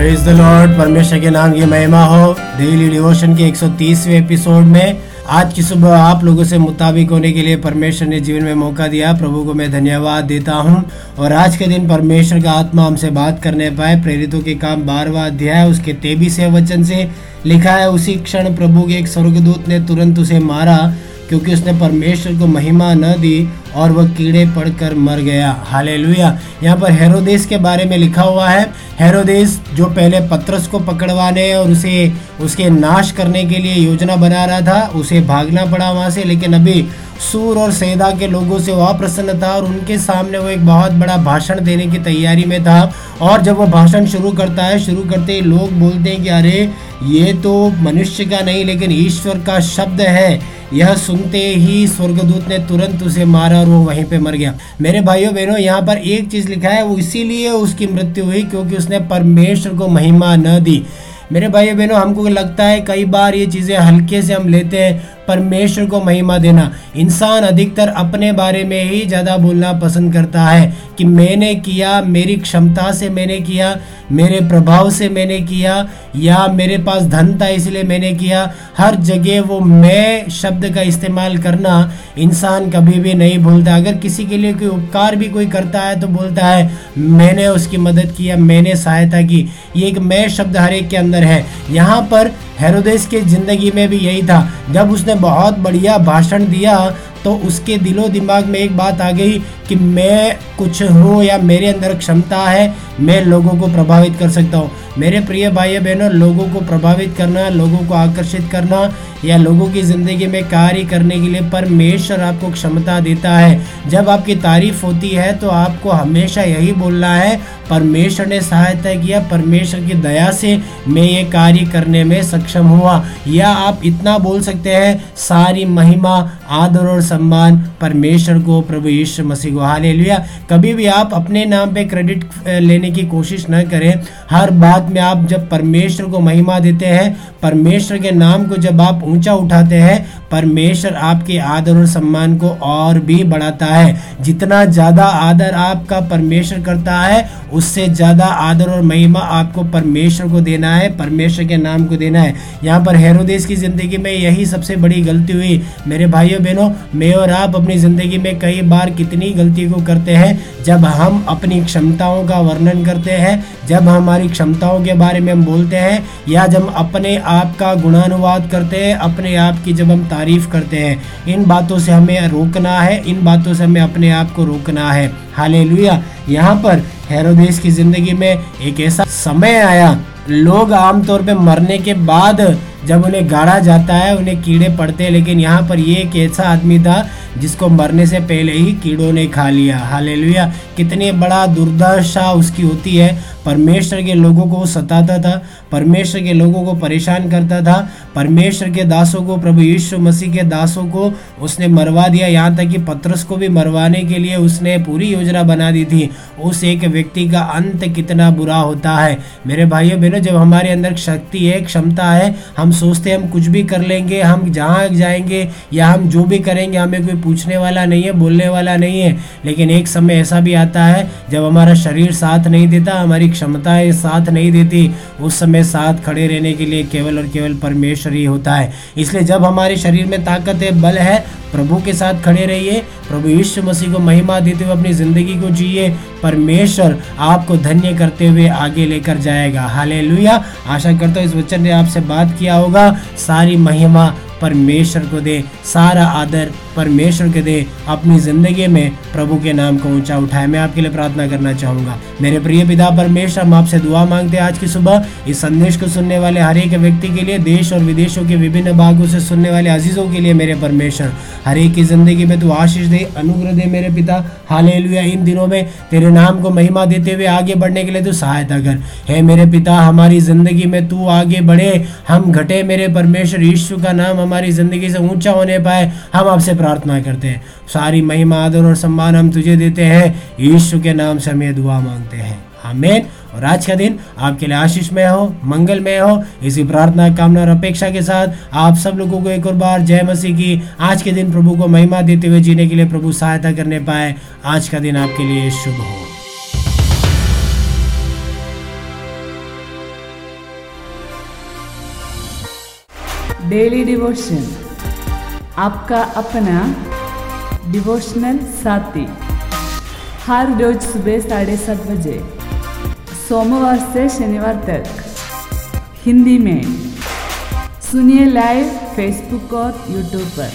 Praise the Lord परमेश्वर के नाम की महिमा हो। डेली डिवोशन के 130वें एपिसोड में आज की सुबह आप लोगों से मुताबिक होने के लिए परमेश्वर ने जीवन में मौका दिया। प्रभु को मैं धन्यवाद देता हूँ। और आज के दिन परमेश्वर का आत्मा हमसे बात करने पाए। प्रेरितों के काम बारवा अध्याय, उसके तेबीसवें वचन से लिखा है, उसी क्षण प्रभु के एक स्वर्गदूत ने तुरंत उसे मारा। क्योंकि उसने परमेश्वर को महिमा न दी और वह कीड़े पड़कर मर गया। हाले यहाँ पर हेरोदेस के बारे में लिखा हुआ है। हेरोदेस जो पहले पत्रस को पकड़वाने और उसे, उसके नाश करने के लिए योजना बना रहा था, उसे भागना पड़ा वहाँ से, लेकिन अभी सूर और सैदा के लोगों से वह प्रसन्न था और उनके सामने वो एक बहुत बड़ा भाषण देने की तैयारी में था। और जब वो भाषण शुरू करता है, शुरू करते ही लोग बोलते हैं कि, अरे, ये तो मनुष्य का नहीं, लेकिन ईश्वर का शब्द है। यह सुनते ही स्वर्गदूत ने तुरंत उसे मारा और वो वहीं पे मर गया। मेरे भाइयों बहनों, यहाँ पर एक चीज़ लिखा है, वो इसीलिए उसकी मृत्यु हुई क्योंकि उसने परमेश्वर को महिमा न दी। मेरे भाइयों बहनों, हमको लगता है कई बार ये चीज़ें हल्के से हम लेते हैं परमेश्वर को महिमा देना। इंसान अधिकतर अपने बारे में ही ज़्यादा बोलना पसंद करता है कि मैंने किया, मेरी क्षमता से मैंने किया, मेरे प्रभाव से मैंने किया, या मेरे पास धन था इसलिए मैंने किया। हर जगह वो मैं शब्द का इस्तेमाल करना इंसान कभी भी नहीं भूलता। अगर किसी के लिए कोई उपकार भी कोई करता है तो बोलता है, मैंने उसकी मदद किया मैंने सहायता की। ये एक मैं शब्द हर एक के अंदर है। यहाँ पर हेरोदेस के ज़िंदगी में भी यही था जब उसने बहुत बढ़िया भाषण दिया तो उसके दिलो दिमाग में एक बात आ गई कि मैं कुछ हूँ या मेरे अंदर क्षमता है, मैं लोगों को प्रभावित कर सकता हूँ। मेरे प्रिय भाई बहनों लोगों को प्रभावित करना, लोगों को आकर्षित करना या लोगों की ज़िंदगी में कार्य करने के लिए परमेश्वर आपको क्षमता देता है। जब आपकी तारीफ़ होती है तो आपको हमेशा यही बोलना है, परमेश्वर ने सहायता किया, परमेश्वर की दया से मैं ये कार्य करने में सक्षम हुआ। या आप इतना बोल सकते हैं, सारी महिमा, आदर और सम्मान परमेश्वर को, प्रभु यीशु मसीह को। हाले लिया कभी भी आप अपने नाम पे क्रेडिट लेने की कोशिश न करें। हर बात में आप जब परमेश्वर को महिमा देते हैं, परमेश्वर के नाम को जब आप ऊँचा उठाते हैं, परमेश्वर आपके आदर और सम्मान को और भी बढ़ाता है। जितना ज़्यादा आदर आपका परमेश्वर करता है, उससे ज़्यादा आदर और महिमा आपको परमेश्वर को देना है, परमेश्वर के नाम को देना है। यहाँ पर हेरोदेश की ज़िंदगी में यही सबसे बड़ी गलती हुई। मेरे भाइयों बहनों मैं और आप अपनी ज़िंदगी में कई बार कितनी गलती को करते हैं, जब हम अपनी क्षमताओं का वर्णन करते हैं, जब हमारी क्षमताओं के बारे में हम बोलते हैं, या जब अपने आप का गुणानुवाद करते हैं, अपने आप की जब हम तारीफ़ करते हैं। इन बातों से हमें रोकना है, इन बातों से हमें अपने आप को रोकना है। हाले यहाँ पर हेरोदेश की ज़िंदगी में एक ऐसा समय आया, लोग आमतौर पे मरने के बाद जब उन्हें गाड़ा जाता है, उन्हें कीड़े पड़ते हैं, लेकिन यहाँ पर ये एक ऐसा आदमी था जिसको मरने से पहले ही कीड़ों ने खा लिया। हाले कितने बड़ा दुर्दशा उसकी होती है। परमेश्वर के लोगों को सताता था, परमेश्वर के लोगों को परेशान करता था, परमेश्वर के दासों को, प्रभु यीशु मसीह के दासों को उसने मरवा दिया। यहाँ तक कि पत्रस को भी मरवाने के लिए उसने पूरी योजना बना दी थी। उस एक व्यक्ति का अंत कितना बुरा होता है। मेरे भाइयों, बहनों, जब हमारे अंदर शक्ति है, क्षमता है, हम सोचते हैं, हम कुछ भी कर लेंगे, हम जहाँ जाएँगे या हम जो भी करेंगे, हमें कोई पूछने वाला नहीं है, बोलने वाला नहीं है। लेकिन एक समय ऐसा भी आता है, जब हमारा शरीर साथ नहीं देता, हमारी क्षमताएँ साथ नहीं देती, उस समय साथ खड़े रहने के लिए केवल और केवल परमेश्वर ही होता है। इसलिए जब हमारे शरीर में ताकत है, बल है प्रभु के साथ खड़े रहिए। प्रभु यीशु मसीह को महिमा देते हुए अपनी ज़िंदगी को जिए। परमेश्वर आपको धन्य करते हुए आगे लेकर जाएगा। हाले आशा करता हूँ इस वचन ने आपसे बात किया होगा। सारी महिमा परमेश्वर को दे, सारा आदर परमेश्वर के दे, अपनी ज़िंदगी में प्रभु के नाम को ऊँचा उठाए। मैं आपके लिए प्रार्थना करना चाहूँगा। मेरे प्रिय पिता परमेश्वर, हम आपसे दुआ मांगते हैं आज की सुबह। इस संदेश को सुनने वाले हर एक व्यक्ति के लिए, देश और विदेशों के विभिन्न भागों से सुनने वाले अजीज़ों के लिए मेरे परमेश्वर। हर एक की ज़िंदगी में तू आशीष दे, अनुग्रह दे मेरे पिता। हाले इन दिनों में तेरे नाम को महिमा देते हुए आगे बढ़ने के लिए तू सहायता कर। हे मेरे पिता, हमारी ज़िंदगी में तू आगे बढ़े। हम घटे मेरे परमेश्वर ईश्व का नाम हमारी ज़िंदगी से ऊँचा होने पाए, हम आपसे प्रार्थना करते हैं। सारी महिमा, आदर और सम्मान हम तुझे देते हैं। यीशु के नाम से हमें दुआ मांगते हैं। आमेन। और आज का दिन आपके लिए आशीषमय हो, मंगलमय हो। इसी प्रार्थना, कामना और अपेक्षा के साथ आप सब लोगों को एक और बार जय मसीह की आज के दिन प्रभु को महिमा देते हुए जीने के लिए प्रभु सहायता करने पाए। आज का दिन आपके लिए शुभ हो। Daily devotion. आपका अपना डिवोशनल साथी। हर रोज सुबह साढ़े सात बजे। सोमवार से शनिवार तक। हिंदी में। सुनिए लाइव फेसबुक और यूट्यूब पर।